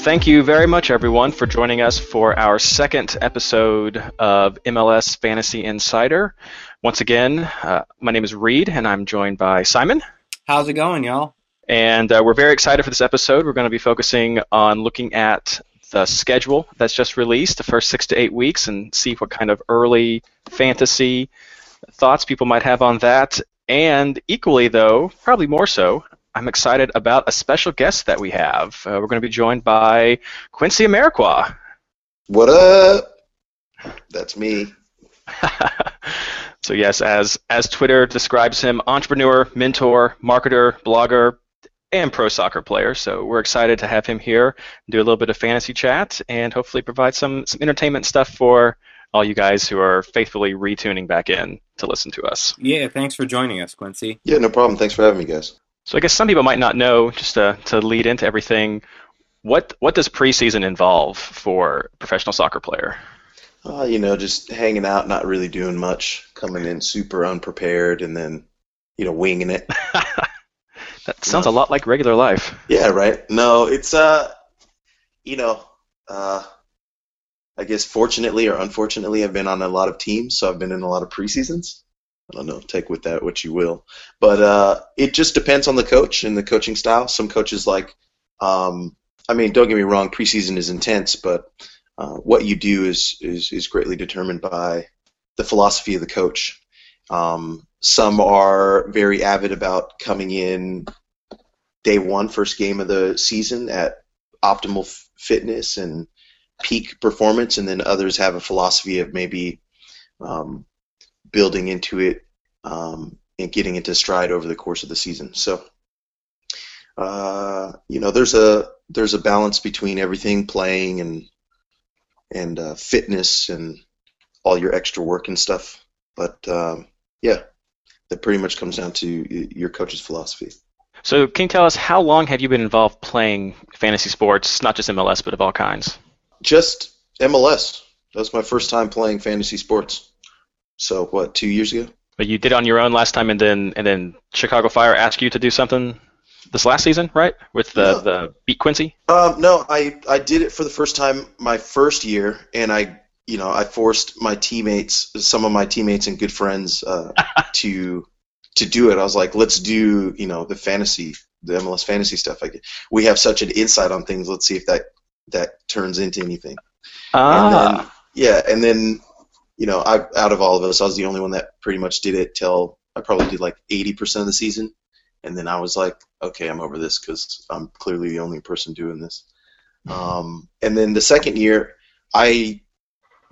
thank you very much, everyone, for joining us for our second episode of MLS Fantasy Insider. Once again, uh, my name is Reed, and I'm joined by Simon. How's it going, y'all? And uh, we're very excited for this episode. We're going to be focusing on looking at the schedule that's just released, the first six to eight weeks, and see what kind of early fantasy thoughts people might have on that. And equally, though, probably more so, I'm excited about a special guest that we have. Uh, we're going to be joined by Quincy Amarikwa. What up? That's me. so yes, as as Twitter describes him, entrepreneur, mentor, marketer, blogger, and pro soccer player. So we're excited to have him here, do a little bit of fantasy chat, and hopefully provide some some entertainment stuff for all you guys who are faithfully retuning back in to listen to us. Yeah, thanks for joining us, Quincy. Yeah, no problem. Thanks for having me, guys. So I guess some people might not know, just to, to lead into everything, what what does preseason involve for a professional soccer player? Uh, you know, just hanging out, not really doing much, coming in super unprepared, and then, you know, winging it. that sounds a lot like regular life. Yeah, right. No, it's uh, you know, uh, I guess fortunately or unfortunately, I've been on a lot of teams, so I've been in a lot of preseasons. I don't know, take with that what you will. But uh, it just depends on the coach and the coaching style. Some coaches like, um, I mean, don't get me wrong, preseason is intense, but uh, what you do is, is is greatly determined by the philosophy of the coach. Um, some are very avid about coming in day one, first game of the season at optimal f- fitness and peak performance, and then others have a philosophy of maybe um, building into it um, and getting into stride over the course of the season. So, uh, you know, there's a there's a balance between everything playing and and uh, fitness and all your extra work and stuff. But um, yeah, that pretty much comes down to your coach's philosophy. So, can you tell us how long have you been involved playing fantasy sports, not just MLS, but of all kinds? Just MLS. That was my first time playing fantasy sports. So what, two years ago? But you did it on your own last time, and then and then Chicago Fire asked you to do something this last season, right? With the no. the beat Quincy. Um, no, I I did it for the first time my first year, and I you know I forced my teammates, some of my teammates and good friends, uh, to to do it. I was like, let's do you know the fantasy, the MLS fantasy stuff. I we have such an insight on things. Let's see if that that turns into anything. Ah. And then, yeah, and then you know, I, out of all of us, I was the only one that pretty much did it till I probably did like 80% of the season. And then I was like, okay, I'm over this because I'm clearly the only person doing this. Um, and then the second year, I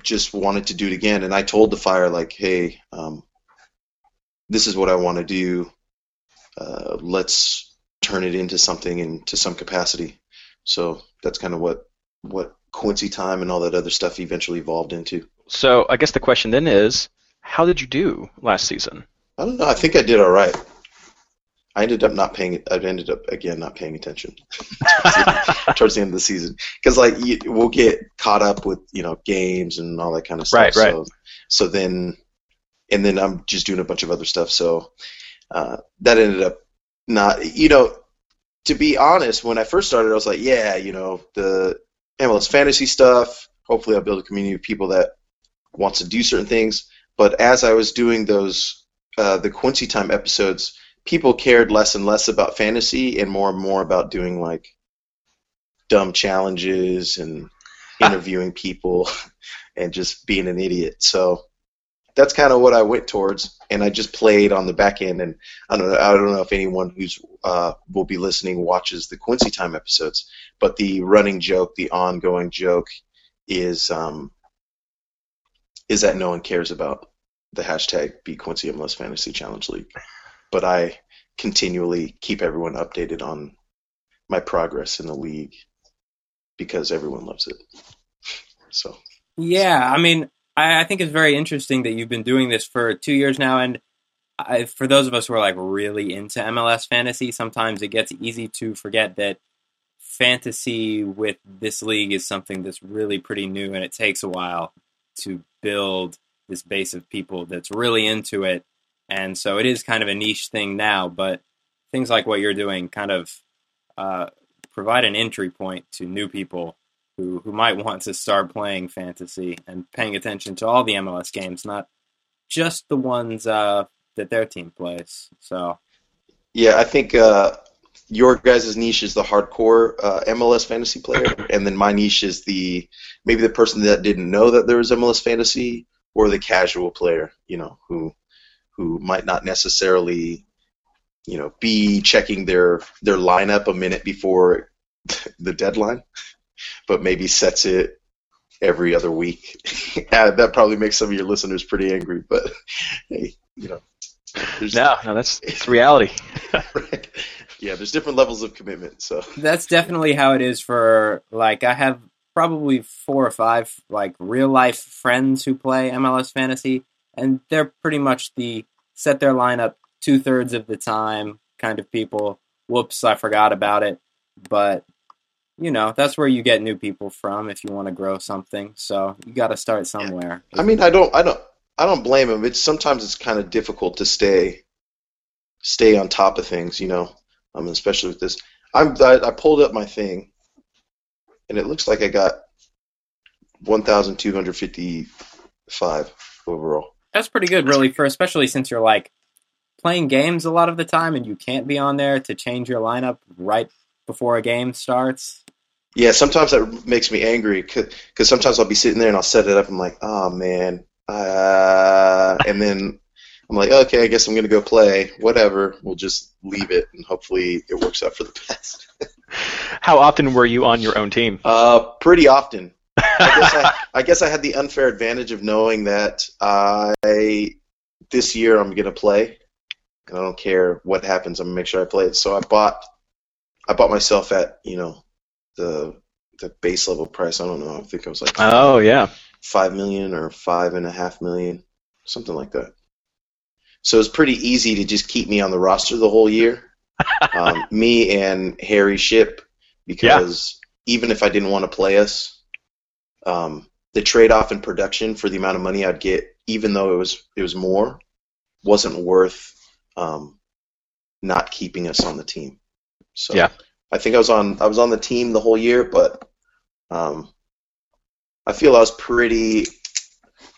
just wanted to do it again. And I told the fire, like, hey, um, this is what I want to do. Uh, let's turn it into something into some capacity. So that's kind of what what Quincy time and all that other stuff eventually evolved into. So I guess the question then is, how did you do last season? I don't know. I think I did all right. I ended up not paying. I ended up again not paying attention towards, the, towards, the, end of the season because like you, we'll get caught up with you know games and all that kind of stuff. Right, right. So, so then, and then I'm just doing a bunch of other stuff. So uh, that ended up not. You know, to be honest, when I first started, I was like, yeah, you know, the MLS fantasy stuff. Hopefully, I'll build a community of people that wants to do certain things. But as I was doing those uh, the Quincy Time episodes, people cared less and less about fantasy and more and more about doing like dumb challenges and interviewing people and just being an idiot. So that's kind of what I went towards, and I just played on the back end. And I don't know, I don't know if anyone who's uh, will be listening watches the Quincy Time episodes, but the running joke, the ongoing joke, is um, is that no one cares about the hashtag Beat Quincy MLS Fantasy Challenge League. But I continually keep everyone updated on my progress in the league because everyone loves it. So. Yeah, I mean, I, I think it's very interesting that you've been doing this for two years now, and I, for those of us who are like really into MLS fantasy, sometimes it gets easy to forget that fantasy with this league is something that's really pretty new, and it takes a while to build this base of people that's really into it. And so it is kind of a niche thing now, but things like what you're doing kind of uh, provide an entry point to new people who who might want to start playing fantasy and paying attention to all the MLS games, not just the ones uh, that their team plays. So Yeah, I think uh, your guys' niche is the hardcore uh, MLS fantasy player, and then my niche is the maybe the person that didn't know that there was MLS fantasy, or the casual player, you know, who who might not necessarily, you know, be checking their their lineup a minute before the deadline, but maybe sets it every other week. Uh, that probably makes some of your listeners pretty angry, but hey, you know, there's, No, no, that's it's reality. right. Yeah, there's different levels of commitment. So that's definitely how it is for like I have probably four or five like real life friends who play MLS fantasy, and they're pretty much the set their lineup two thirds of the time kind of people. Whoops, I forgot about it. But you know, that's where you get new people from if you want to grow something. So you got to start somewhere. I mean, I don't, I don't, I don't blame him. It's sometimes it's kind of difficult to stay, stay on top of things, you know. Mean, especially with this. I'm, I, I pulled up my thing, and it looks like I got 1,255 overall. That's pretty good, really, for especially since you're like playing games a lot of the time and you can't be on there to change your lineup right before a game starts. Yeah, sometimes that makes me angry because sometimes I'll be sitting there and I'll set it up. And I'm like, oh man, uh, and then I'm like, okay, I guess I'm gonna go play. Whatever, we'll just leave it and hopefully it works out for the best. How often were you on your own team? Uh, pretty often. I guess I, I guess I had the unfair advantage of knowing that I this year I'm gonna play. And I don't care what happens. I'm gonna make sure I play it. So I bought I bought myself at you know the the base level price. I don't know. I think I was like Oh yeah. five million or five and a half million, something like that. So it's pretty easy to just keep me on the roster the whole year. um, me and Harry Shipp, because even if I didn't want to play us, um, the trade-off in production for the amount of money I'd get, even though it was it was more, wasn't worth um, not keeping us on the team. So Yeah. I think I was on I was on the team the whole year, but um, I feel I was pretty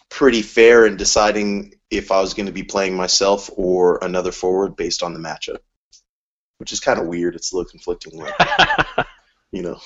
pretty fair in deciding if I was going to be playing myself or another forward based on the matchup, which is kind of weird. It's a little conflicting. Like, you know,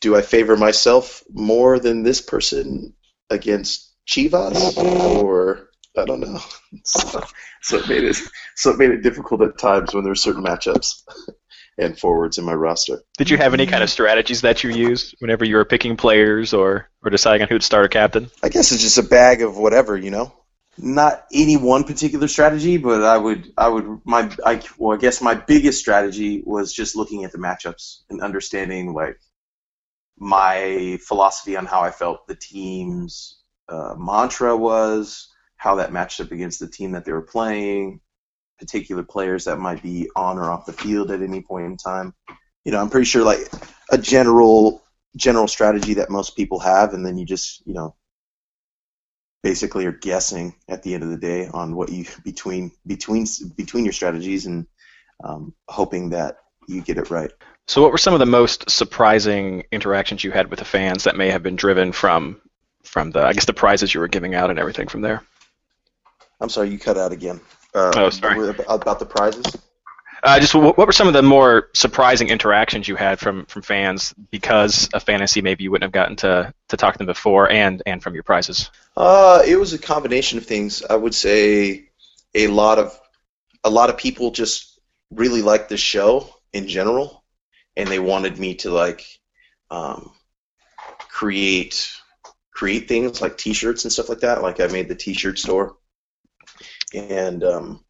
do I favor myself more than this person against Chivas, or I don't know. So, so it made it so it made it difficult at times when there were certain matchups and forwards in my roster. Did you have any kind of strategies that you used whenever you were picking players or, or deciding on who to start a captain? I guess it's just a bag of whatever, you know. Not any one particular strategy, but I would, I would, my, I, well, I guess my biggest strategy was just looking at the matchups and understanding like my philosophy on how I felt the team's uh, mantra was, how that matched up against the team that they were playing, particular players that might be on or off the field at any point in time. You know, I'm pretty sure like a general general strategy that most people have, and then you just you know basically are guessing at the end of the day on what you between between between your strategies and um, hoping that you get it right. So, what were some of the most surprising interactions you had with the fans that may have been driven from from the I guess the prizes you were giving out and everything from there? I'm sorry, you cut out again. Uh, Oh, sorry. About the prizes. Uh, just what, were some of the more surprising interactions you had from from fans because of fantasy? Maybe you wouldn't have gotten to to talk to them before, and and from your prizes. Uh, it was a combination of things. I would say a lot of a lot of people just really liked the show in general, and they wanted me to like um, create create things like T-shirts and stuff like that. Like I made the T-shirt store, and um,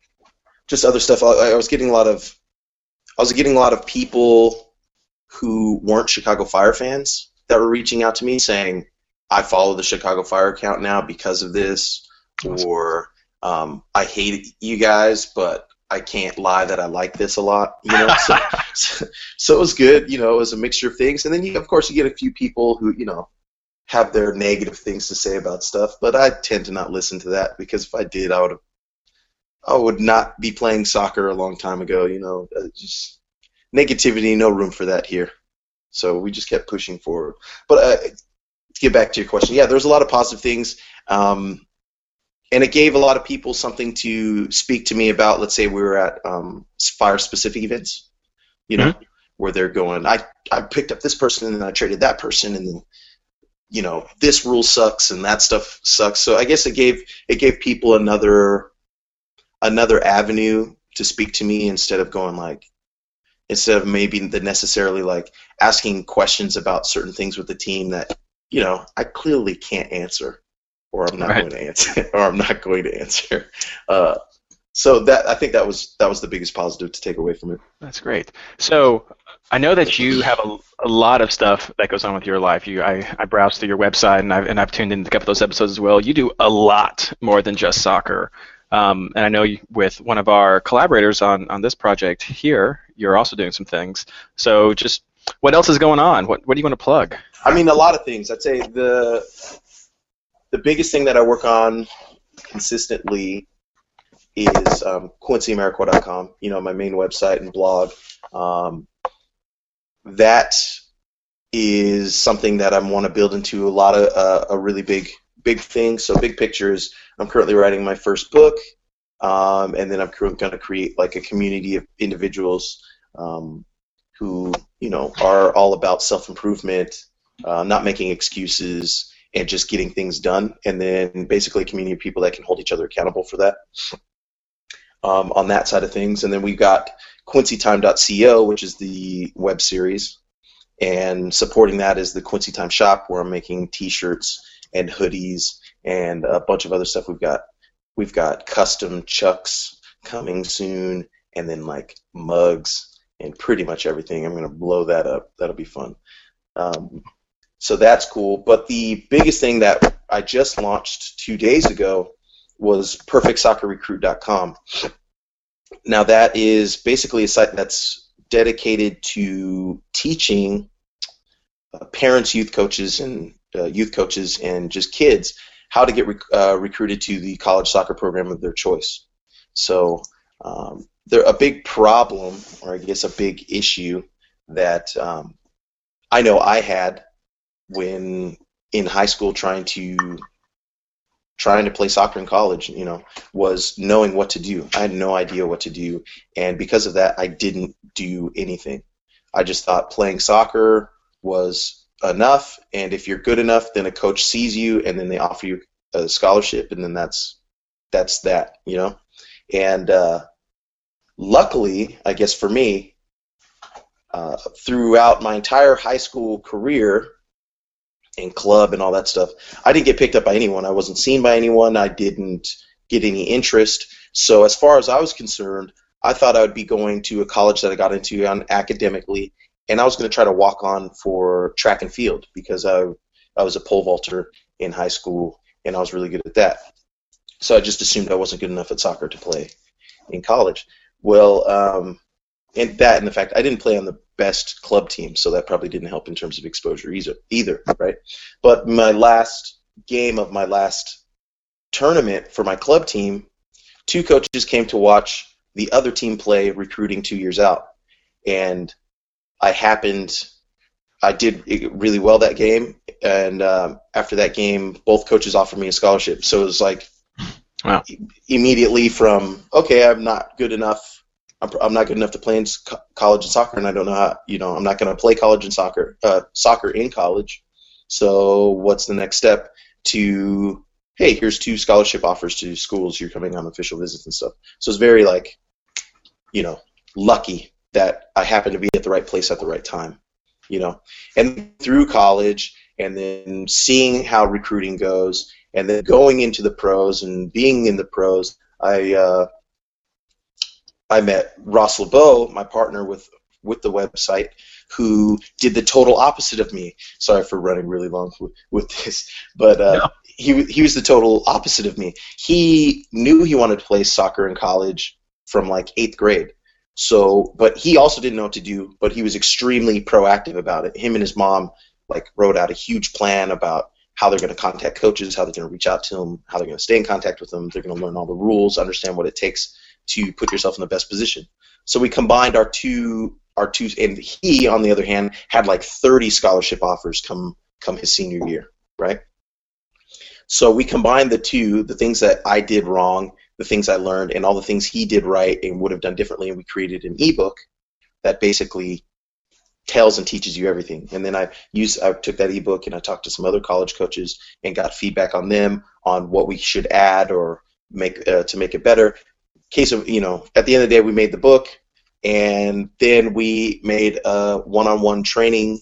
just other stuff. I, I was getting a lot of I was getting a lot of people who weren't Chicago Fire fans that were reaching out to me saying, I follow the Chicago Fire account now because of this, Awesome. or um, I hate you guys, but I can't lie that I like this a lot. You know, so, so, so it was good. You know, it was a mixture of things, and then you, of course you get a few people who you know have their negative things to say about stuff, but I tend to not listen to that because if I did, I would have. I would not be playing soccer a long time ago. You know, uh, just negativity, no room for that here. So we just kept pushing forward. But uh, to get back to your question, yeah, there's a lot of positive things. Um, and it gave a lot of people something to speak to me about. Let's say we were at um, fire specific events, you know, mm-hmm. where they're going, I, I picked up this person and then I traded that person and then, you know, this rule sucks and that stuff sucks. So I guess it gave it gave people another another avenue to speak to me instead of going like instead of maybe the necessarily like asking questions about certain things with the team that you know I clearly can't answer or I'm not right. going to answer or I'm not going to answer. Uh, so that I think that was that was the biggest positive to take away from it. That's great. So I know that you have a, a lot of stuff that goes on with your life. You, I, I browsed through your website and I've and I've tuned into a couple of those episodes as well. You do a lot more than just soccer. Um, and I know you, with one of our collaborators on, on this project here, you're also doing some things. So just what else is going on? What what do you want to plug? I mean, a lot of things. I'd say the the biggest thing that I work on consistently is um. You know, my main website and blog. Um, that is something that I want to build into a lot of uh, a really big big thing. So big pictures. I'm currently writing my first book, um, and then I'm going to create like a community of individuals um, who you know are all about self improvement, uh, not making excuses, and just getting things done. And then basically a community of people that can hold each other accountable for that. Um, on that side of things, and then we've got QuincyTime.co, which is the web series, and supporting that is the Quincy Time Shop, where I'm making T-shirts and hoodies and a bunch of other stuff. We've got we've got custom chucks coming soon, and then like mugs and pretty much everything. I'm gonna blow that up. That'll be fun. Um, so that's cool. But the biggest thing that I just launched two days ago was PerfectSoccerRecruit.com. Now that is basically a site that's dedicated to teaching uh, parents, youth coaches, and uh, youth coaches and just kids how to get rec- uh, recruited to the college soccer program of their choice. So, um, there a big problem, or I guess a big issue that um, I know I had when in high school trying to trying to play soccer in college, you know, was knowing what to do. I had no idea what to do, and because of that, I didn't do anything. I just thought playing soccer was enough, and if you're good enough, then a coach sees you, and then they offer you a scholarship, and then that's that's that, you know. And uh, luckily, I guess for me, uh, throughout my entire high school career and club and all that stuff, I didn't get picked up by anyone. I wasn't seen by anyone. I didn't get any interest. So as far as I was concerned, I thought I would be going to a college that I got into on academically and I was going to try to walk on for track and field because I I was a pole vaulter in high school and I was really good at that. So I just assumed I wasn't good enough at soccer to play in college. Well, um, and that and the fact I didn't play on the best club team, so that probably didn't help in terms of exposure either. Either, right? But my last game of my last tournament for my club team, two coaches came to watch the other team play recruiting two years out, and I happened, I did really well that game, and um, after that game, both coaches offered me a scholarship. So it was like wow. immediately from okay, I'm not good enough. I'm, I'm not good enough to play in college and soccer, and I don't know how. You know, I'm not going to play college and soccer, uh, soccer in college. So what's the next step to hey, here's two scholarship offers to schools. You're coming on official visits and stuff. So it's very like, you know, lucky that I happened to be at the right place at the right time, you know. And through college, and then seeing how recruiting goes, and then going into the pros and being in the pros, I uh, I met Ross LeBeau, my partner with with the website, who did the total opposite of me. Sorry for running really long with, with this, but uh, no. he he was the total opposite of me. He knew he wanted to play soccer in college from like eighth grade. So, but he also didn't know what to do, but he was extremely proactive about it. Him and his mom like wrote out a huge plan about how they're going to contact coaches, how they're going to reach out to them, how they're going to stay in contact with them. They're going to learn all the rules, understand what it takes to put yourself in the best position. So we combined our two our two, and he, on the other hand, had like 30 scholarship offers come come his senior year, right? So we combined the two, the things that I did wrong, the things I learned, and all the things he did right and would have done differently, and we created an ebook that basically tells and teaches you everything. And then I used, I took that ebook and I talked to some other college coaches and got feedback on them on what we should add or make uh, to make it better. Case of, you know, at the end of the day, we made the book, and then we made a one-on-one training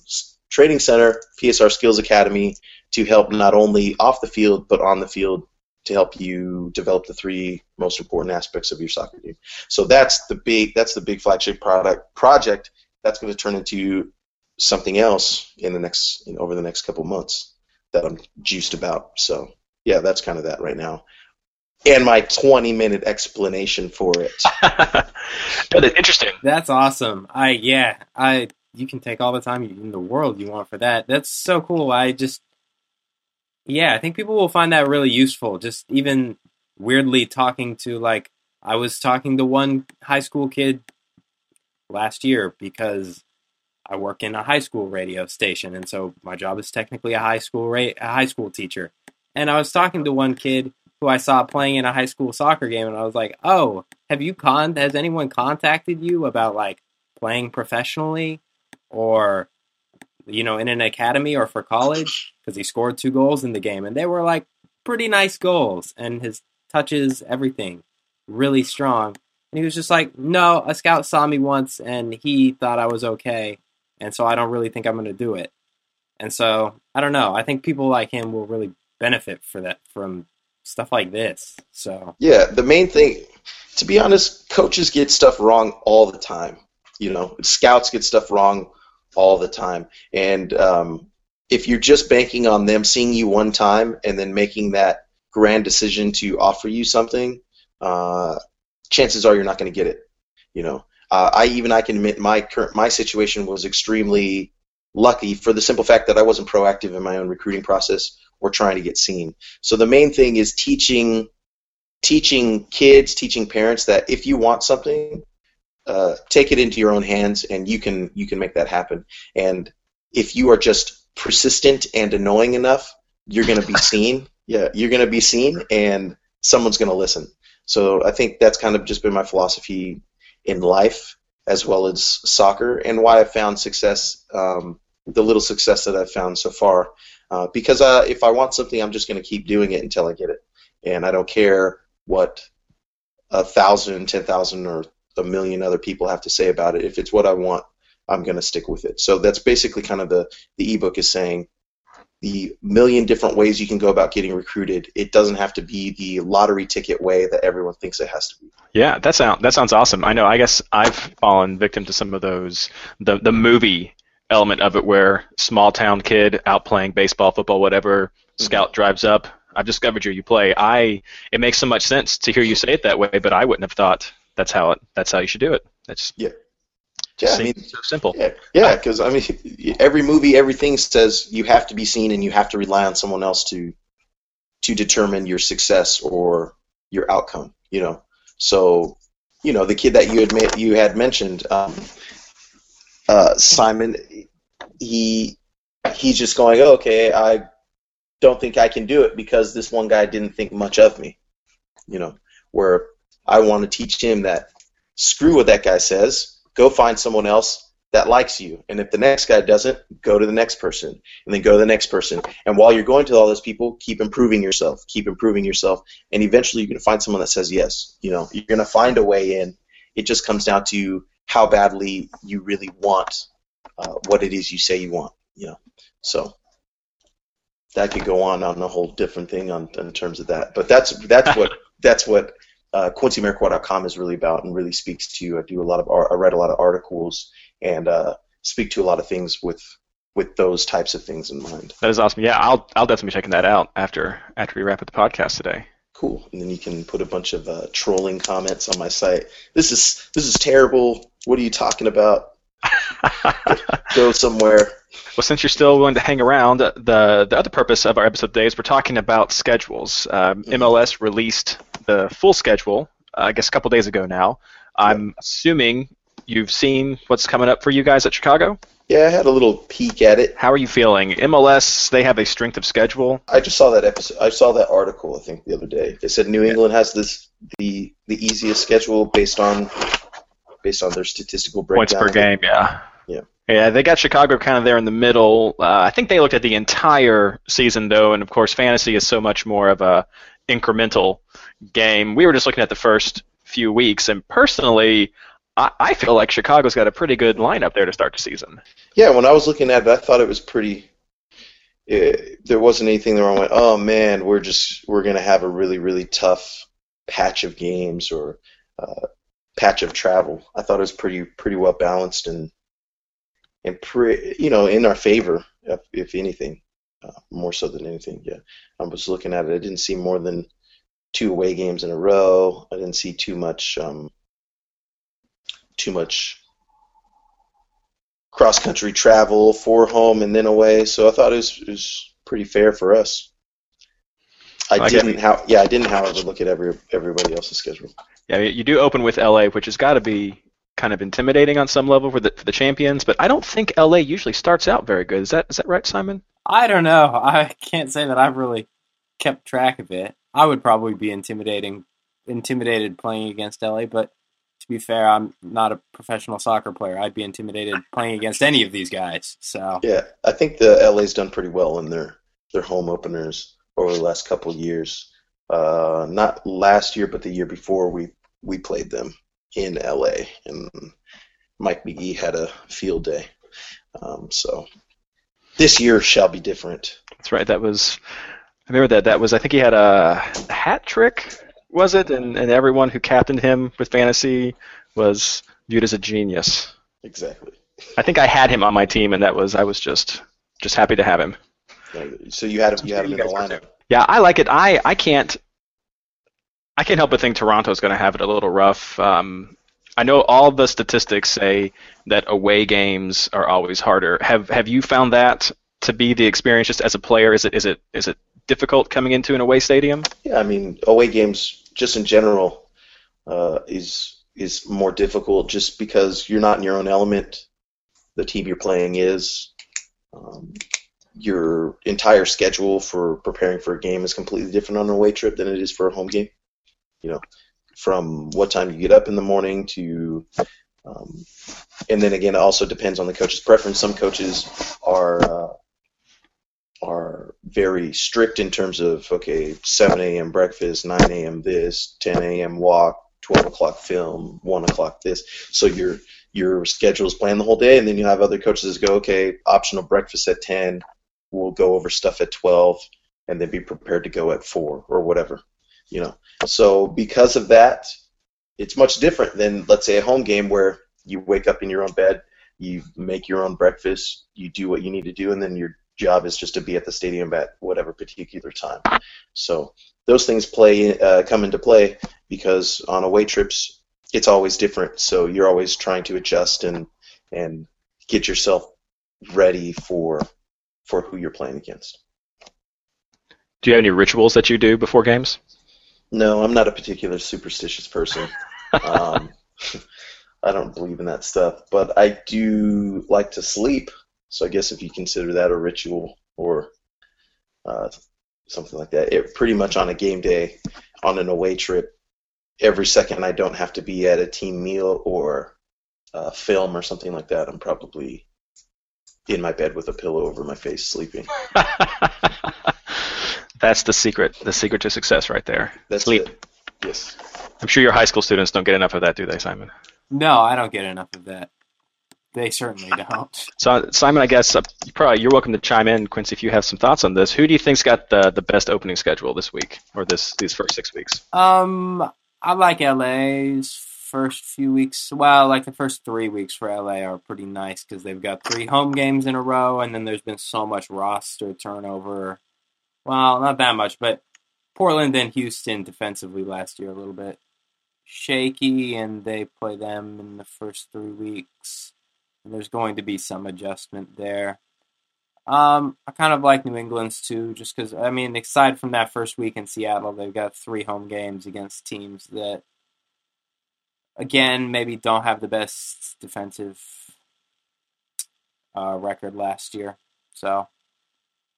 training center, PSR Skills Academy, to help not only off the field but on the field to help you develop the three most important aspects of your soccer game. So that's the big that's the big flagship product project that's going to turn into something else in the next you know, over the next couple months that I'm juiced about. So yeah, that's kind of that right now. And my 20 minute explanation for it. That's interesting. That's awesome. I yeah, I you can take all the time in the world you want for that. That's so cool. I just yeah, I think people will find that really useful. Just even weirdly talking to like I was talking to one high school kid last year because I work in a high school radio station, and so my job is technically a high school ra- a high school teacher. And I was talking to one kid who I saw playing in a high school soccer game, and I was like, "Oh, have you con? Has anyone contacted you about like playing professionally, or you know, in an academy or for college?" Because he scored two goals in the game, and they were like pretty nice goals, and his touches, everything, really strong. And he was just like, no, a scout saw me once and he thought I was okay. And so I don't really think I'm going to do it. And so I don't know. I think people like him will really benefit for that from stuff like this. So yeah, the main thing, to be honest, coaches get stuff wrong all the time. You know, scouts get stuff wrong all the time. And um, if you're just banking on them seeing you one time and then making that grand decision to offer you something, uh, chances are you're not going to get it. You know, uh, I even I can admit my current my situation was extremely lucky for the simple fact that I wasn't proactive in my own recruiting process or trying to get seen. So the main thing is teaching teaching kids, teaching parents that if you want something, uh, take it into your own hands and you can you can make that happen. And if you are just persistent and annoying enough, you're going to be seen. Yeah, you're going to be seen, and someone's going to listen. So I think that's kind of just been my philosophy in life as well as soccer and why I found success, um, the little success that I've found so far. Uh, because uh, if I want something, I'm just going to keep doing it until I get it. And I don't care what a thousand, ten thousand, or a million other people have to say about it. If it's what I want, I'm going to stick with it. So that's basically kind of the, the ebook is saying the million different ways you can go about getting recruited. It doesn't have to be the lottery ticket way that everyone thinks it has to be. Yeah, that sounds that sounds awesome. I know. I guess I've fallen victim to some of those the the movie element of it where small town kid out playing baseball, football, whatever. Mm-hmm. Scout drives up. I've discovered you. You play. I. It makes so much sense to hear you say it that way, but I wouldn't have thought that's how it. That's how you should do it. That's yeah. Yeah, I mean, so simple. Yeah, because I mean, every movie, everything says you have to be seen and you have to rely on someone else to to determine your success or your outcome. You know, so you know the kid that you had you had mentioned, um, uh, Simon, he he's just going, oh, okay, I don't think I can do it because this one guy didn't think much of me. You know, where I want to teach him that screw what that guy says go find someone else that likes you. And if the next guy doesn't, go to the next person, and then go to the next person. And while you're going to all those people, keep improving yourself, keep improving yourself, and eventually you're going to find someone that says yes. You know, you're going to find a way in. It just comes down to how badly you really want uh, what it is you say you want. You know, so that could go on on a whole different thing on in terms of that. But that's that's what that's what uh, is really about and really speaks to. I do a lot of I write a lot of articles and uh, speak to a lot of things with with those types of things in mind. That is awesome. Yeah, I'll I'll definitely be checking that out after after we wrap up the podcast today. Cool. And then you can put a bunch of uh, trolling comments on my site. This is this is terrible. What are you talking about? Go somewhere. Well, since you're still willing to hang around, the the other purpose of our episode today is we're talking about schedules. Um, mm-hmm. MLS released the full schedule, uh, I guess, a couple days ago now. I'm assuming you've seen what's coming up for you guys at Chicago. Yeah, I had a little peek at it. How are you feeling? MLS, they have a strength of schedule. I just saw that episode. I saw that article. I think the other day. They said New England has this the the easiest schedule based on based on their statistical Points per game, yeah. Yeah. They got Chicago kind of there in the middle. Uh, I think they looked at the entire season, though, and of course, fantasy is so much more of a incremental game. We were just looking at the first few weeks, and personally, I, I feel like Chicago's got a pretty good lineup there to start the season. Yeah, when I was looking at it, I thought it was pretty. eh, there wasn't anything there. I went, oh man, we're just we're gonna have a really really tough patch of games or uh, patch of travel. I thought it was pretty pretty well balanced and and pre, you know in our favor if, if anything, uh, more so than anything. Yeah, I was looking at it. I didn't see more than two away games in a row. I didn't see too much um, too much cross country travel for home and then away. So I thought it was, it was pretty fair for us. I I didn't how yeah I didn't however look at every everybody else's schedule. Yeah, you do open with LA, which has got to be kind of intimidating on some level for the for the champions, but I don't think LA usually starts out very good. Is that is that right, Simon? I don't know. I can't say that I've really kept track of it. I would probably be intimidating, intimidated playing against LA, but to be fair, I'm not a professional soccer player. I'd be intimidated playing against any of these guys. So Yeah, I think the LA's done pretty well in their their home openers over the last couple of years. Uh, not last year, but the year before we we played them in LA, and Mike Magee had a field day. Um, so this year shall be different. That's right. That was I remember that. That was I think he had a hat trick, was it? And and everyone who captained him with fantasy was viewed as a genius. Exactly. I think I had him on my team, and that was I was just just happy to have him. So you had him, you had him in the lineup. Yeah, I like it. I I can't I can't help but think Toronto's going to have it a little rough. Um, I know all the statistics say that away games are always harder. Have have you found that to be the experience just as a player? Is it is it is it difficult coming into an away stadium? Yeah, I mean, away games just in general uh, is is more difficult just because you're not in your own element. The team you're playing is. Um, your entire schedule for preparing for a game is completely different on an away trip than it is for a home game. You know, from what time you get up in the morning to, um, and then again, it also depends on the coach's preference. Some coaches are uh, are very strict in terms of okay, 7 a.m. breakfast, 9 a.m. this, 10 a.m. walk, 12 o'clock film, 1 o'clock this. So your your schedule is planned the whole day, and then you have other coaches go, okay, optional breakfast at 10, we'll go over stuff at 12, and then be prepared to go at 4 or whatever, you know. So because of that, it's much different than let's say a home game where you wake up in your own bed, you make your own breakfast, you do what you need to do, and then your job is just to be at the stadium at whatever particular time. So those things play uh, come into play because on away trips it's always different. So you're always trying to adjust and and get yourself ready for for who you're playing against. Do you have any rituals that you do before games? No, I'm not a particular superstitious person. um, I don't believe in that stuff, but I do like to sleep. So I guess if you consider that a ritual or uh, something like that, it pretty much on a game day, on an away trip, every second I don't have to be at a team meal or uh, film or something like that, I'm probably in my bed with a pillow over my face sleeping. That's the secret. The secret to success, right there. That's Sleep. it. Yes. I'm sure your high school students don't get enough of that, do they, Simon? no, I don't get enough of that. They certainly don't. So, Simon, I guess uh, you probably you're welcome to chime in, Quincy, if you have some thoughts on this. Who do you think's got the the best opening schedule this week or this these first six weeks? Um, I like LA's first few weeks. Well, like the first three weeks for LA are pretty nice because they've got three home games in a row, and then there's been so much roster turnover. Well, not that much, but Portland and Houston defensively last year a little bit shaky, and they play them in the first three weeks. And there's going to be some adjustment there. Um, I kind of like New England's too, just because I mean, aside from that first week in Seattle, they've got three home games against teams that again, maybe don't have the best defensive uh, record last year. So,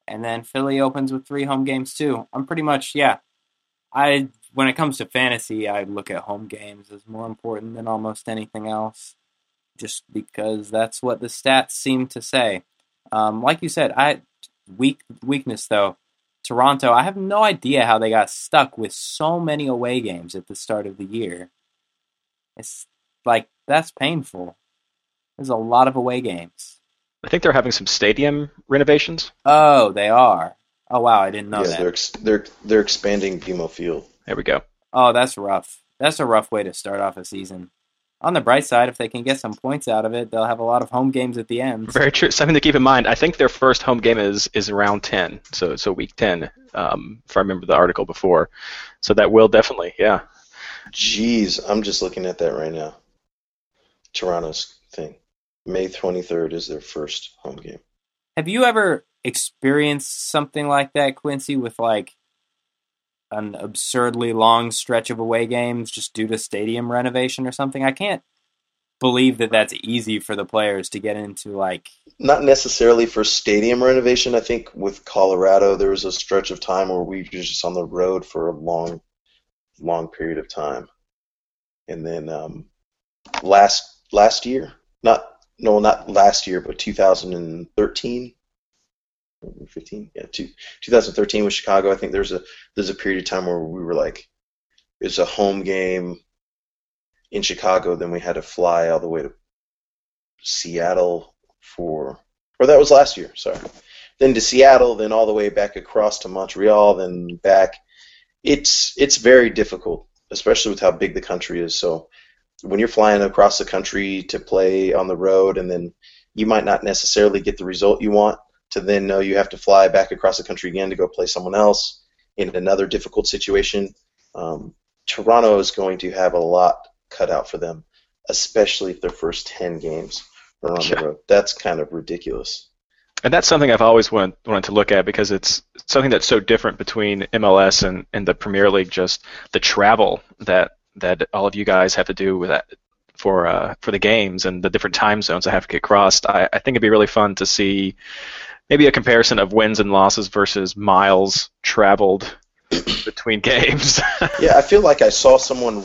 and then Philly opens with three home games too. I'm pretty much yeah. I when it comes to fantasy, I look at home games as more important than almost anything else, just because that's what the stats seem to say. Um, like you said, I weak weakness though. Toronto, I have no idea how they got stuck with so many away games at the start of the year. It's like that's painful. There's a lot of away games. I think they're having some stadium renovations. Oh, they are. Oh wow, I didn't know yeah, that. they're ex- they're they're expanding BMO Field. There we go. Oh, that's rough. That's a rough way to start off a season. On the bright side, if they can get some points out of it, they'll have a lot of home games at the end. Very true. Something to keep in mind. I think their first home game is is around ten, so so week ten, um, if I remember the article before. So that will definitely, yeah. Jeez, I'm just looking at that right now. Toronto's thing. May 23rd is their first home game. Have you ever experienced something like that, Quincy, with like an absurdly long stretch of away games just due to stadium renovation or something? I can't believe that that's easy for the players to get into like Not necessarily for stadium renovation. I think with Colorado, there was a stretch of time where we were just on the road for a long, long period of time. And then um, last last year, not no, not last year, but 2013, 15, yeah, two, 2013 with Chicago. I think there's a there's a period of time where we were like, it's a home game in Chicago, then we had to fly all the way to Seattle for, or that was last year, sorry. Then to Seattle, then all the way back across to Montreal, then back. It's it's very difficult, especially with how big the country is. So when you're flying across the country to play on the road, and then you might not necessarily get the result you want, to then know you have to fly back across the country again to go play someone else in another difficult situation. Um, Toronto is going to have a lot cut out for them, especially if their first 10 games are on Yeah. the road. That's kind of ridiculous. And that's something I've always want, wanted to look at because it's something that's so different between MLS and, and the Premier League. Just the travel that that all of you guys have to do with that for uh, for the games and the different time zones that have to get crossed. I, I think it'd be really fun to see maybe a comparison of wins and losses versus miles traveled between games. Yeah, I feel like I saw someone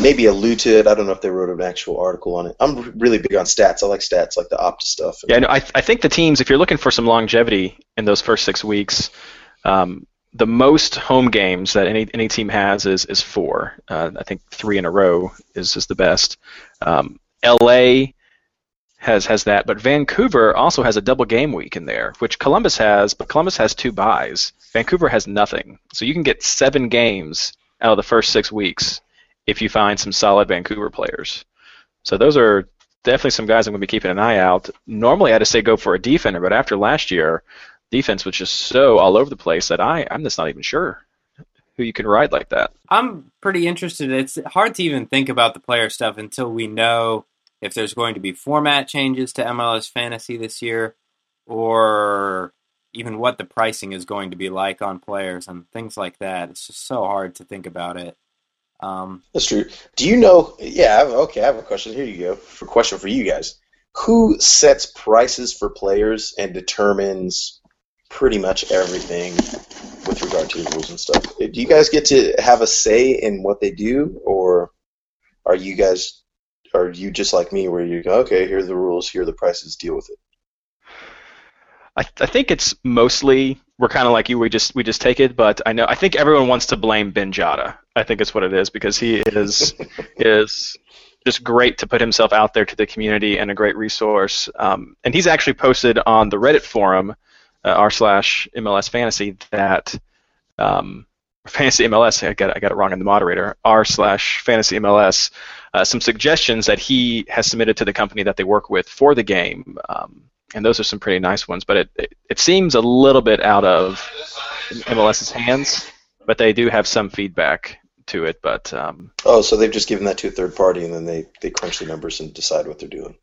maybe allude to it. I don't know if they wrote an actual article on it. I'm really big on stats. I like stats, like the Opta stuff. Yeah, no, I, I think the teams, if you're looking for some longevity in those first six weeks, um, the most home games that any any team has is is four. Uh, I think three in a row is is the best. Um, LA has has that, but Vancouver also has a double game week in there, which Columbus has, but Columbus has two buys. Vancouver has nothing, so you can get seven games out of the first six weeks if you find some solid Vancouver players. So those are definitely some guys I'm going to be keeping an eye out. Normally, I'd say go for a defender, but after last year, defense was just so all over the place that I I'm just not even sure who you can ride like that. I'm pretty interested. It's hard to even think about the player stuff until we know if there's going to be format changes to MLS Fantasy this year, or even what the pricing is going to be like on players and things like that. It's just so hard to think about it. Um, That's true. Do you know? Yeah. I have, okay. I have a question. Here you go. For question for you guys. Who sets prices for players and determines pretty much everything with regard to the rules and stuff? Do you guys get to have a say in what they do, or are you guys are you just like me where you go, okay, here are the rules, here are the prices, deal with it? I, I think it's mostly we're kind of like you. We just we just take it, but I know I think everyone wants to blame Ben Jada. I think it's what it is because he is is just great to put himself out there to the community and a great resource. Um, and he's actually posted on the Reddit forum uh, r slash MLS Fantasy that um, Fantasy MLS. I got I got it wrong in the moderator. r slash Fantasy MLS. Uh, some suggestions that he has submitted to the company that they work with for the game. Um, and those are some pretty nice ones. But it, it, it seems a little bit out of MLS's hands, but they do have some feedback to it. But um, Oh, so they've just given that to a third party and then they, they crunch the numbers and decide what they're doing.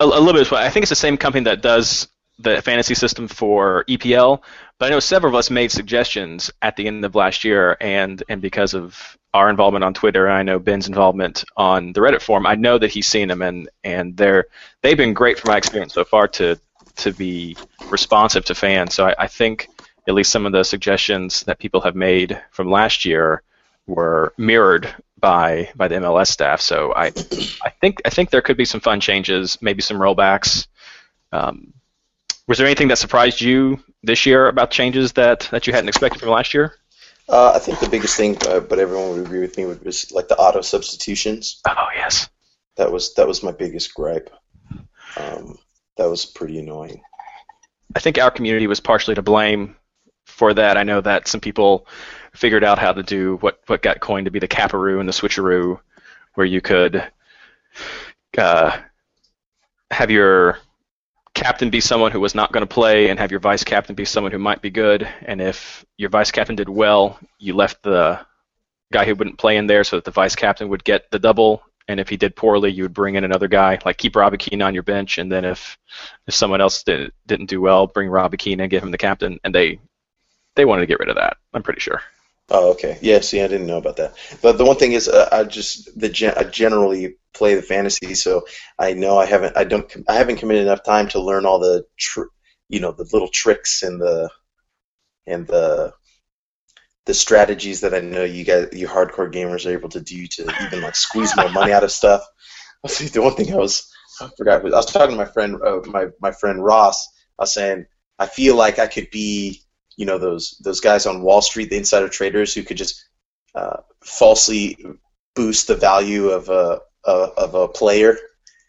a, a little bit. I think it's the same company that does the fantasy system for EPL, but I know several of us made suggestions at the end of last year, and and because of our involvement on Twitter, and I know Ben's involvement on the Reddit forum, I know that he's seen them, and and they're they've been great from my experience so far to to be responsive to fans. So I, I think at least some of the suggestions that people have made from last year were mirrored by by the MLS staff. So I I think I think there could be some fun changes, maybe some rollbacks. Um, was there anything that surprised you this year about changes that, that you hadn't expected from last year? Uh, I think the biggest thing, uh, but everyone would agree with me, was like the auto substitutions. Oh yes. That was that was my biggest gripe. Um, that was pretty annoying. I think our community was partially to blame for that. I know that some people figured out how to do what, what got coined to be the caparoo and the switcheroo, where you could uh, have your captain be someone who was not going to play and have your vice captain be someone who might be good. And if your vice captain did well, you left the guy who wouldn't play in there so that the vice captain would get the double. And if he did poorly, you would bring in another guy, like keep Robbie Keane on your bench. And then if if someone else did, didn't do well, bring Robbie Keane and give him the captain. And they they wanted to get rid of that. I'm pretty sure. Oh, okay. Yeah. See, I didn't know about that. But the one thing is, uh, I just the gen- I generally play the fantasy, so I know I haven't I don't I haven't committed enough time to learn all the tr- you know the little tricks and the and the the strategies that I know you guys you hardcore gamers are able to do to even like squeeze more money out of stuff. The one thing I was I forgot I was talking to my friend uh, my my friend Ross. I was saying I feel like I could be you know those those guys on Wall Street, the insider traders who could just uh, falsely boost the value of a, a of a player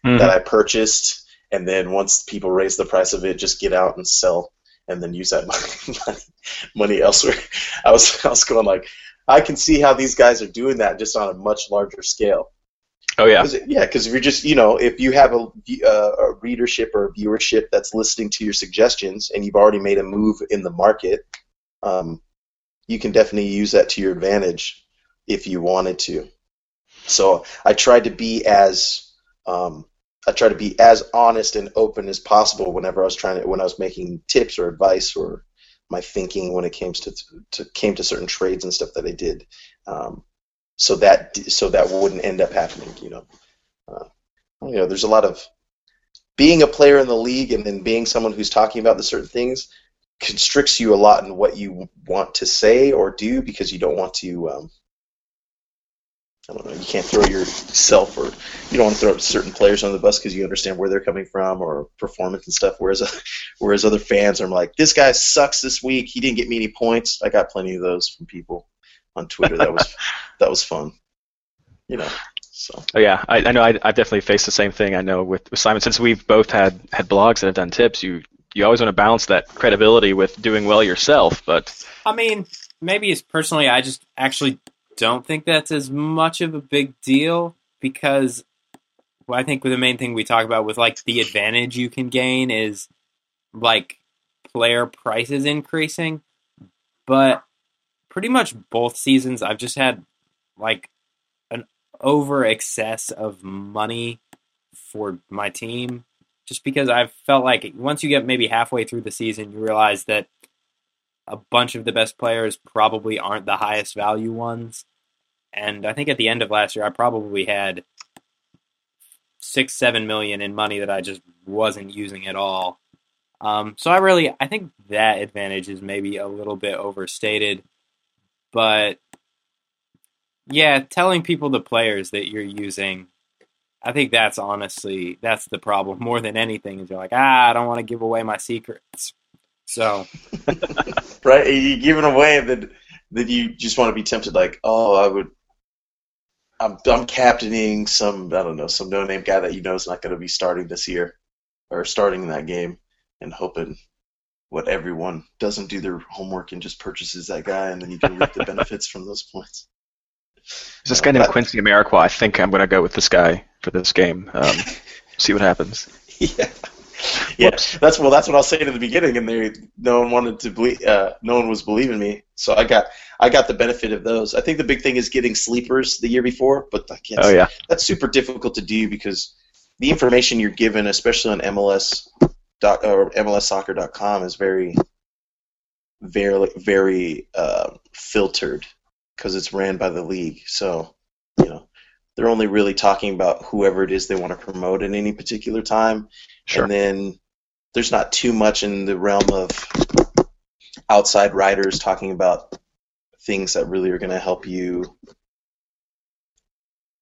mm-hmm. that I purchased, and then once people raise the price of it, just get out and sell, and then use that money, money elsewhere. I was I was going like, I can see how these guys are doing that just on a much larger scale. Oh yeah, Cause, yeah. Because if you're just, you know, if you have a, uh, a readership or a viewership that's listening to your suggestions, and you've already made a move in the market, um, you can definitely use that to your advantage if you wanted to. So I tried to be as um, I tried to be as honest and open as possible whenever I was trying to when I was making tips or advice or my thinking when it came to, to came to certain trades and stuff that I did. Um, so that so that wouldn't end up happening. You know, uh, you know, there's a lot of being a player in the league and then being someone who's talking about the certain things constricts you a lot in what you want to say or do because you don't want to. Um, I don't know. You can't throw yourself or you don't want to throw certain players on the bus because you understand where they're coming from or performance and stuff. Whereas, whereas other fans are like, "This guy sucks this week. He didn't get me any points." I got plenty of those from people on Twitter. That was that was fun. You know. So. Oh yeah, I, I know. I, have definitely faced the same thing. I know with, with Simon, since we've both had had blogs that have done tips. You you always want to balance that credibility with doing well yourself. But I mean, maybe it's personally, I just actually don't think that's as much of a big deal because well, I think the main thing we talk about with like the advantage you can gain is like player prices increasing, but pretty much both seasons I've just had like an over excess of money for my team just because I've felt like once you get maybe halfway through the season you realize that a bunch of the best players probably aren't the highest value ones. And I think at the end of last year I probably had six, seven million in money that I just wasn't using at all. Um, so I really I think that advantage is maybe a little bit overstated. But yeah, telling people the players that you're using, I think that's honestly that's the problem more than anything. Is you're like, ah, I don't want to give away my secrets. So, right, you giving away that that you just want to be tempted, like, oh, I would. I'm I'm captaining some I don't know some no name guy that you know is not going to be starting this year, or starting that game, and hoping what everyone doesn't do their homework and just purchases that guy, and then you can reap the benefits from those points. Is this guy named Quincy Amarikwa? I think I'm going to go with this guy for this game. Um, see what happens. Yeah. Yeah, that's well. That's what I was saying in the beginning, and they no one wanted to believe. Uh, no one was believing me, so I got I got the benefit of those. I think the big thing is getting sleepers the year before, but I oh yeah, that's super difficult to do because the information you're given, especially on MLS dot or MLSsoccer.com is very, very, very uh, filtered because it's ran by the league. So, you know, they're only really talking about whoever it is they want to promote at any particular time, Sure. and then there's not too much in the realm of outside writers talking about things that really are going to help you.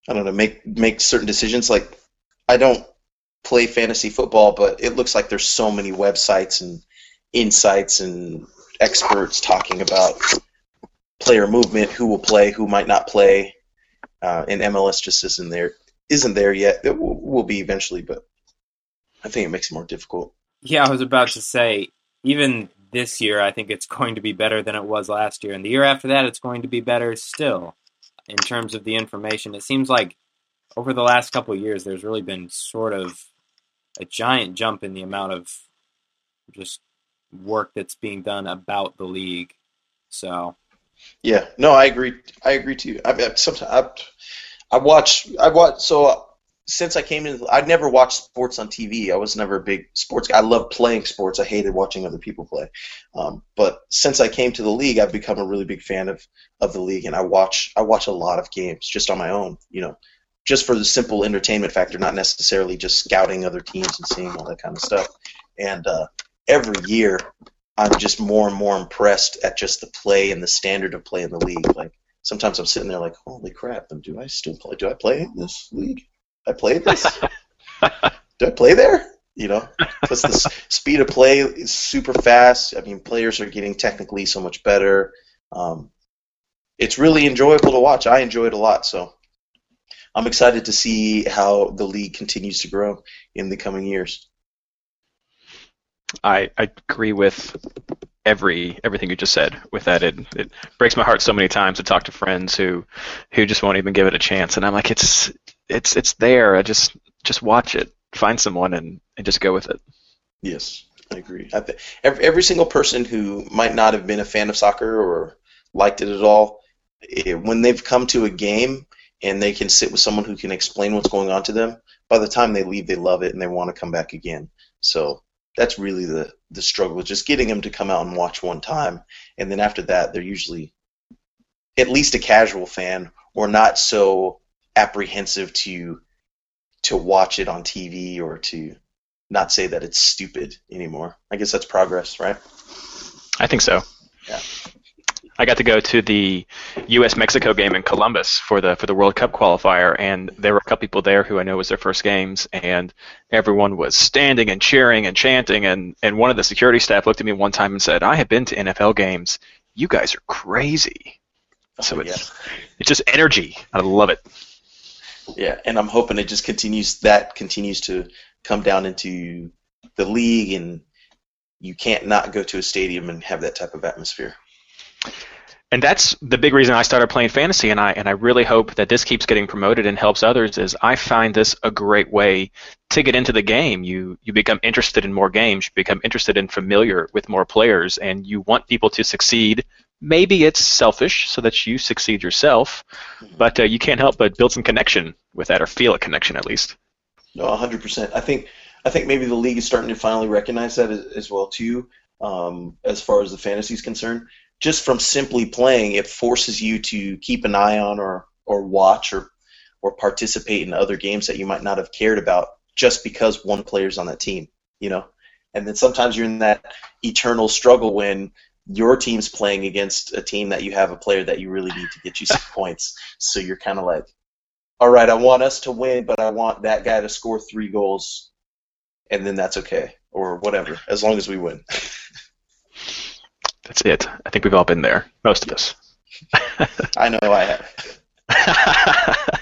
I don't know, make make certain decisions. Like, I don't play fantasy football, but it looks like there's so many websites and insights and experts talking about player movement, who will play, who might not play, uh, and MLS just isn't there. Isn't there yet? It will, will be eventually, but I think it makes it more difficult. Yeah, I was about to say, even this year, I think it's going to be better than it was last year. And the year after that, it's going to be better still in terms of the information. It seems like over the last couple years, there's really been sort of a giant jump in the amount of just work that's being done about the league. So, Yeah, no, I agree. I agree too. I mean, sometimes I, I watch. I watch. So since I came in, I'd never watched sports on TV. I was never a big sports guy. I love playing sports. I hated watching other people play. Um, but since I came to the league, I've become a really big fan of of the league, and I watch. I watch a lot of games just on my own. You know, just for the simple entertainment factor, not necessarily just scouting other teams and seeing all that kind of stuff. And uh, every year, I'm just more and more impressed at just the play and the standard of play in the league. Like sometimes I'm sitting there like, holy crap, do I still play? Do I play in this league? I played this. do I play there? You know, because the s- speed of play is super fast. I mean, players are getting technically so much better. Um, it's really enjoyable to watch. I enjoy it a lot. So I'm excited to see how the league continues to grow in the coming years. I, I agree with every everything you just said. With that, it it breaks my heart so many times to talk to friends who who just won't even give it a chance, and I'm like, it's it's it's there. I just just watch it, find someone, and and just go with it. Yes, I agree. I th- every, every single person who might not have been a fan of soccer or liked it at all, eh, when they've come to a game and they can sit with someone who can explain what's going on to them, by the time they leave, they love it and they want to come back again. So that's really the the struggle, just getting them to come out and watch one time, and then after that, they're usually at least a casual fan or not so apprehensive to to watch it on TV or to not say that it's stupid anymore. I guess that's progress, right? I think so. Yeah. I got to go to the U.S. Mexico game in Columbus for the for the World Cup qualifier, and there were a couple people there who I know was their first games, and everyone was standing and cheering and chanting, and and one of the security staff looked at me one time and said, "I have been to NFL games. You guys are crazy." Oh, so Oh, it's it's just energy. I love it. Yeah, and I'm hoping it just continues. That continues to come down into the league, and you can't not go to a stadium and have that type of atmosphere. And that's the big reason I started playing fantasy, and I and I really hope that this keeps getting promoted and helps others. Is I find this a great way to get into the game. You you become interested in more games, you become interested and familiar with more players, and you want people to succeed. Maybe it's selfish so that you succeed yourself, but uh, you can't help but build some connection with that, or feel a connection at least. No, 100%. I think I think maybe the league is starting to finally recognize that as, as well too. Um, as far as the fantasy is concerned, just from simply playing, it forces you to keep an eye on or or watch or or participate in other games that you might not have cared about just because one player's on that team, you know. And then sometimes you're in that eternal struggle when your team's playing against a team that you have a player that you really need to get you some points. So you're kind of like, all right, I want us to win, but I want that guy to score three goals, and then that's okay, or whatever, as long as we win. That's it. I think we've all been there, most of us. I know I have.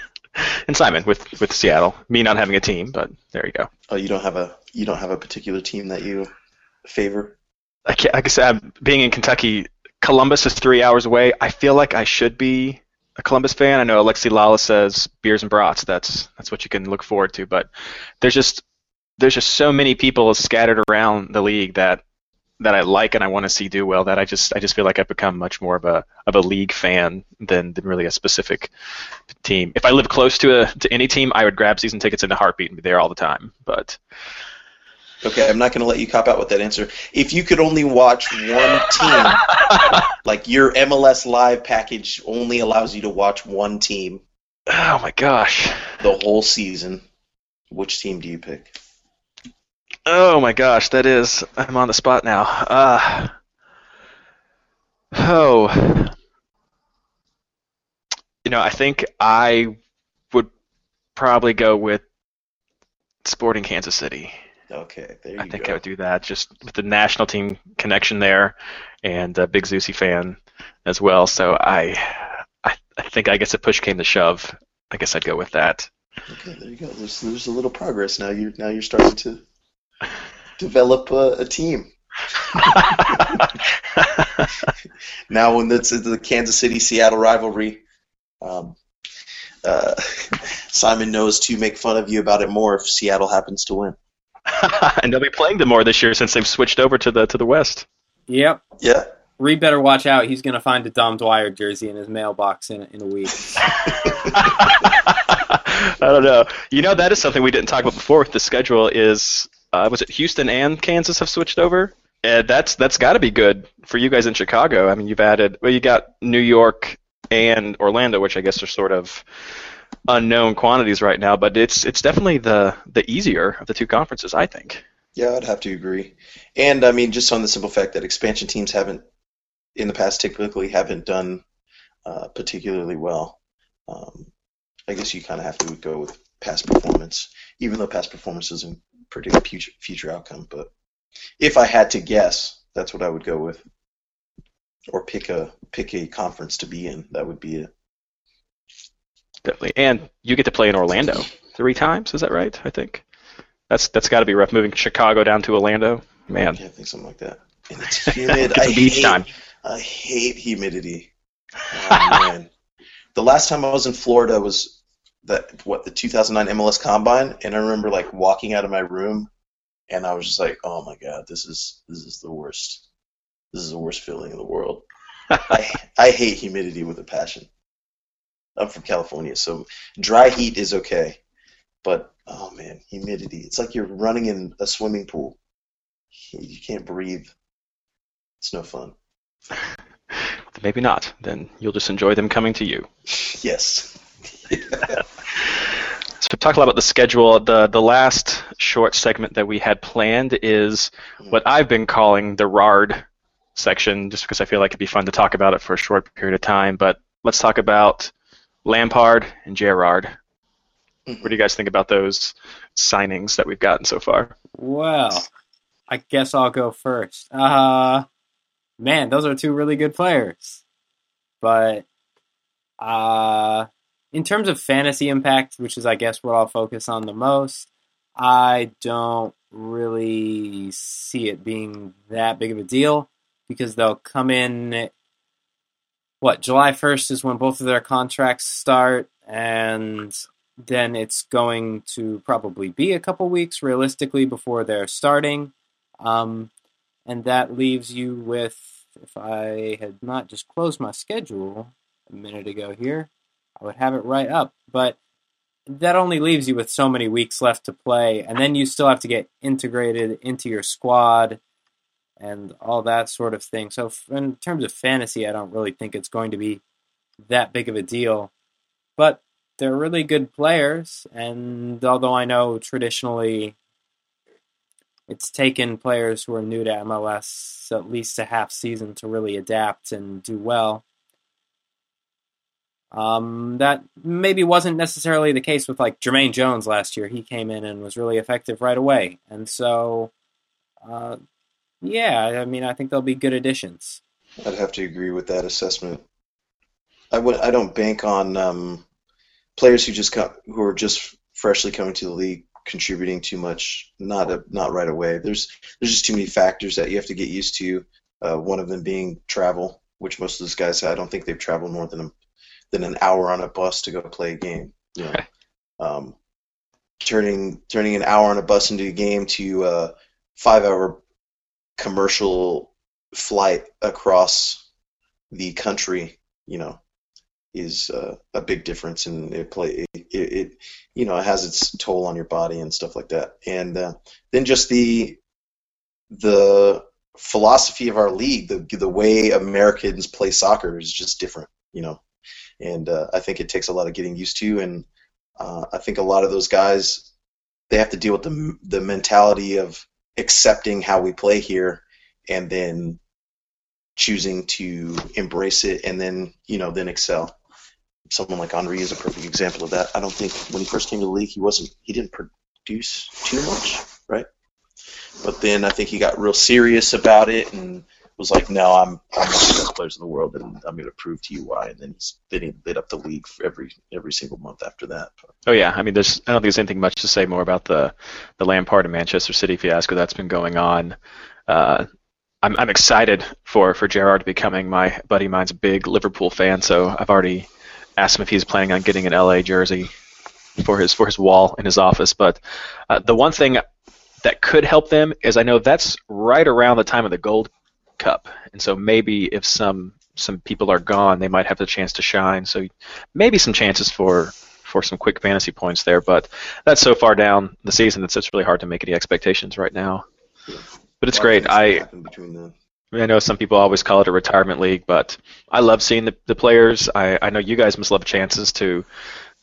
and Simon with with Seattle, me not having a team, but there you go. Oh, you don't have a you don't have a particular team that you favor. I can't, like I said, I'm- being in Kentucky, Columbus is three hours away. I feel like I should be a Columbus fan. I know Alexi Lalas says beers and brats. That's that's what you can look forward to. But there's just there's just so many people scattered around the league that that I like and I want to see do well that I just I just feel like I've become much more of a of a league fan than than really a specific team. If I live close to a to any team, I would grab season tickets in a heartbeat and be there all the time. But Okay, I'm not going to let you cop out with that answer. If you could only watch one team, like your MLS Live package only allows you to watch one team oh my gosh. the whole season, which team do you pick? Oh my gosh, that is. I'm on the spot now. Uh, oh. You know, I think I would probably go with Sporting Kansas City. Okay, there you go. I think go. I would do that just with the national team connection there and a big Zusi fan as well. So I, I, I think I guess if push came to shove, I guess I'd go with that. Okay, there you go. There's, there's a little progress now. You're now you're starting to develop a, a team. Now, when it's the Kansas City Seattle rivalry, um, uh, Simon knows to make fun of you about it more if Seattle happens to win. and they'll be playing them more this year since they've switched over to the to the West. Yep. Yeah. Reed better watch out. He's going to find a Dom Dwyer jersey in his mailbox in, in a week. I don't know. You know, that is something we didn't talk about before with the schedule. Is uh, was it Houston and Kansas have switched over? And that's that's got to be good for you guys in Chicago. I mean, you've added well, you got New York and Orlando, which I guess are sort of unknown quantities right now, but it's it's definitely the the easier of the two conferences, I think. Yeah, I'd have to agree. And I mean, just on the simple fact that expansion teams haven't, in the past, typically haven't done uh, particularly well. Um, I guess you kind of have to go with past performance, even though past performance doesn't predict future future outcome. But if I had to guess, that's what I would go with, or pick a pick a conference to be in. That would be it. Definitely. And you get to play in Orlando three times, is that right? I think. That's that's got to be rough moving Chicago down to Orlando. Man. Yeah, I think something like that. And it's humid. Get I beach hate, time. I hate humidity. Oh, man. the last time I was in Florida was that what the 2009 MLS Combine, and I remember like walking out of my room, and I was just like, "Oh my god, this is this is the worst. This is the worst feeling in the world." I I hate humidity with a passion. I'm from California, so dry heat is okay, but oh man, humidity. It's like you're running in a swimming pool. You can't breathe. It's no fun. Maybe not. Then you'll just enjoy them coming to you. Yes. So we talked a lot about the schedule. The the last short segment that we had planned is what I've been calling the RARD section, just because I feel like it'd be fun to talk about it for a short period of time. But let's talk about Lampard and Gerrard. What do you guys think about those signings that we've gotten so far? Well, I guess I'll go first. Uh, man, those are two really good players. But uh, in terms of fantasy impact, which is, I guess, what I'll focus on the most, I don't really see it being that big of a deal because they'll come in. What, July 1st is when both of their contracts start, and then it's going to probably be a couple weeks realistically before they're starting. Um, and that leaves you with, if I had not just closed my schedule a minute ago here, I would have it right up. But that only leaves you with so many weeks left to play, and then you still have to get integrated into your squad and all that sort of thing. So, in terms of fantasy, I don't really think it's going to be that big of a deal. But they're really good players, and although I know traditionally it's taken players who are new to MLS at least a half season to really adapt and do well. Um, that maybe wasn't necessarily the case with like Jermaine Jones last year. He came in and was really effective right away, and so, uh, yeah, I mean, I think they'll be good additions. I'd have to agree with that assessment. I would. I don't bank on um, players who just got who are just freshly coming to the league contributing too much. Not a, not right away. There's there's just too many factors that you have to get used to. Uh, one of them being travel, which most of those guys I don't think they've traveled more than than an hour on a bus to go play a game. You know, um, turning turning an hour on a bus into a game to a five hour commercial flight across the country. You know, is uh, a big difference, and it play it, it, you know it has its toll on your body and stuff like that. And uh, then just the the philosophy of our league, the the way Americans play soccer is just different, you know. And uh, I think it takes a lot of getting used to, and uh, I think a lot of those guys they have to deal with the the mentality of accepting how we play here, and then choosing to embrace it, and then you know then excel. Someone like Henry is a perfect example of that. I don't think when he first came to the league, he wasn't he didn't produce too much, right? But then I think he got real serious about it and was like, "No, I'm I'm one of the best players in the world, and I'm going to prove to you why." And then he's then he lit up the league every every single month after that. Oh yeah, I mean, there's I don't think there's anything much to say more about the the Lampard and Manchester City fiasco that's been going on. Uh, I'm I'm excited for for Gerrard becoming my buddy mine's a big Liverpool fan, so I've already asked him if he's planning on getting an LA jersey for his for his wall in his office. But uh, the one thing that could help them is I know that's right around the time of the Gold Cup, and so maybe if some some people are gone, they might have the chance to shine. So maybe some chances for for some quick fantasy points there, but that's so far down the season it's it's really hard to make any expectations right now. But it's great. I I know some people always call it a retirement league, but I love seeing the, the players. I, I know you guys must love chances to,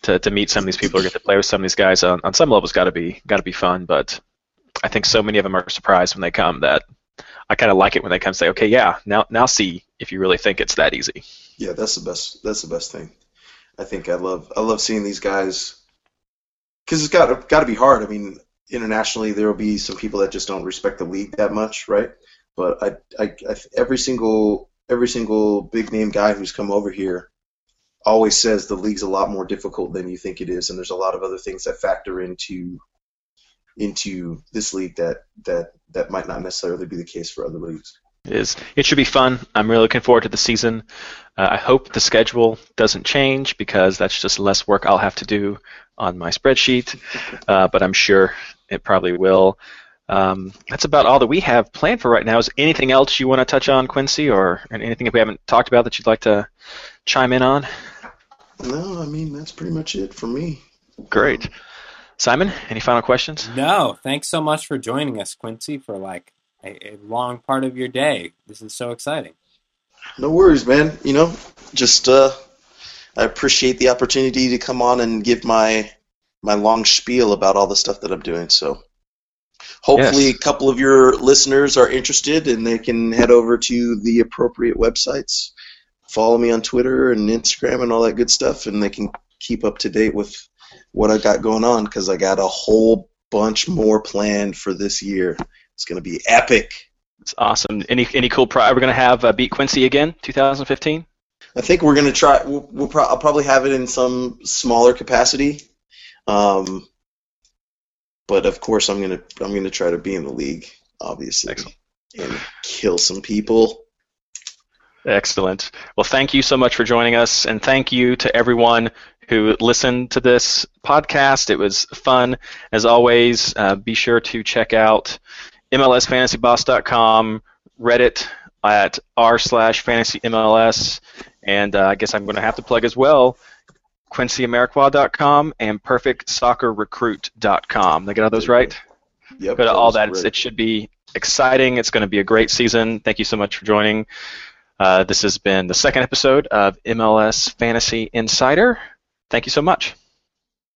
to to meet some of these people or get to play with some of these guys. On, on some levels, got to be got to be fun. But I think so many of them are surprised when they come that I kind of like it when they come say, okay, yeah, now now see if you really think it's that easy. Yeah, that's the best. That's the best thing. I think I love I love seeing these guys because it's got got to be hard. I mean, internationally there will be some people that just don't respect the league that much, right? But I, I, I every single every single big name guy who's come over here always says the league's a lot more difficult than you think it is, and there's a lot of other things that factor into into this league that that that might not necessarily be the case for other leagues. It is. It should be fun. I'm really looking forward to the season. Uh, I hope the schedule doesn't change because that's just less work I'll have to do on my spreadsheet. Uh, but I'm sure it probably will. Um, that's about all that we have planned for right now. Is anything else you want to touch on, Quincy, or anything that we haven't talked about that you'd like to chime in on? No, I mean that's pretty much it for me. Great. Simon, any final questions? No. Thanks so much for joining us, Quincy, for like a, a long part of your day. This is so exciting. No worries, man. You know, just uh, I appreciate the opportunity to come on and give my my long spiel about all the stuff that I'm doing. So hopefully yes. a couple of your listeners are interested and they can head over to the appropriate websites follow me on twitter and instagram and all that good stuff and they can keep up to date with what I got going on because I got a whole bunch more planned for this year. It's going to be epic. It's awesome. Any any cool? Pro- are we going to have uh, beat Quincy again, 2015? I think we're going to try. We'll, we'll pro- I'll probably have it in some smaller capacity. Um, but of course, I'm gonna I'm gonna try to be in the league, obviously, Excellent. and kill some people. Excellent. Well, thank you so much for joining us, and thank you to everyone who listened to this podcast. It was fun. As always, uh, be sure to check out MLSFantasyBoss.com, Reddit at r slash fantasymls, and uh, I guess I'm going to have to plug as well QuincyAmarikwa.com and PerfectSoccerRecruit.com. Did I get all those right? Yep. Go to all that. It should be exciting. It's going to be a great season. Thank you so much for joining. Uh, this has been the second episode of MLS Fantasy Insider. Thank you so much.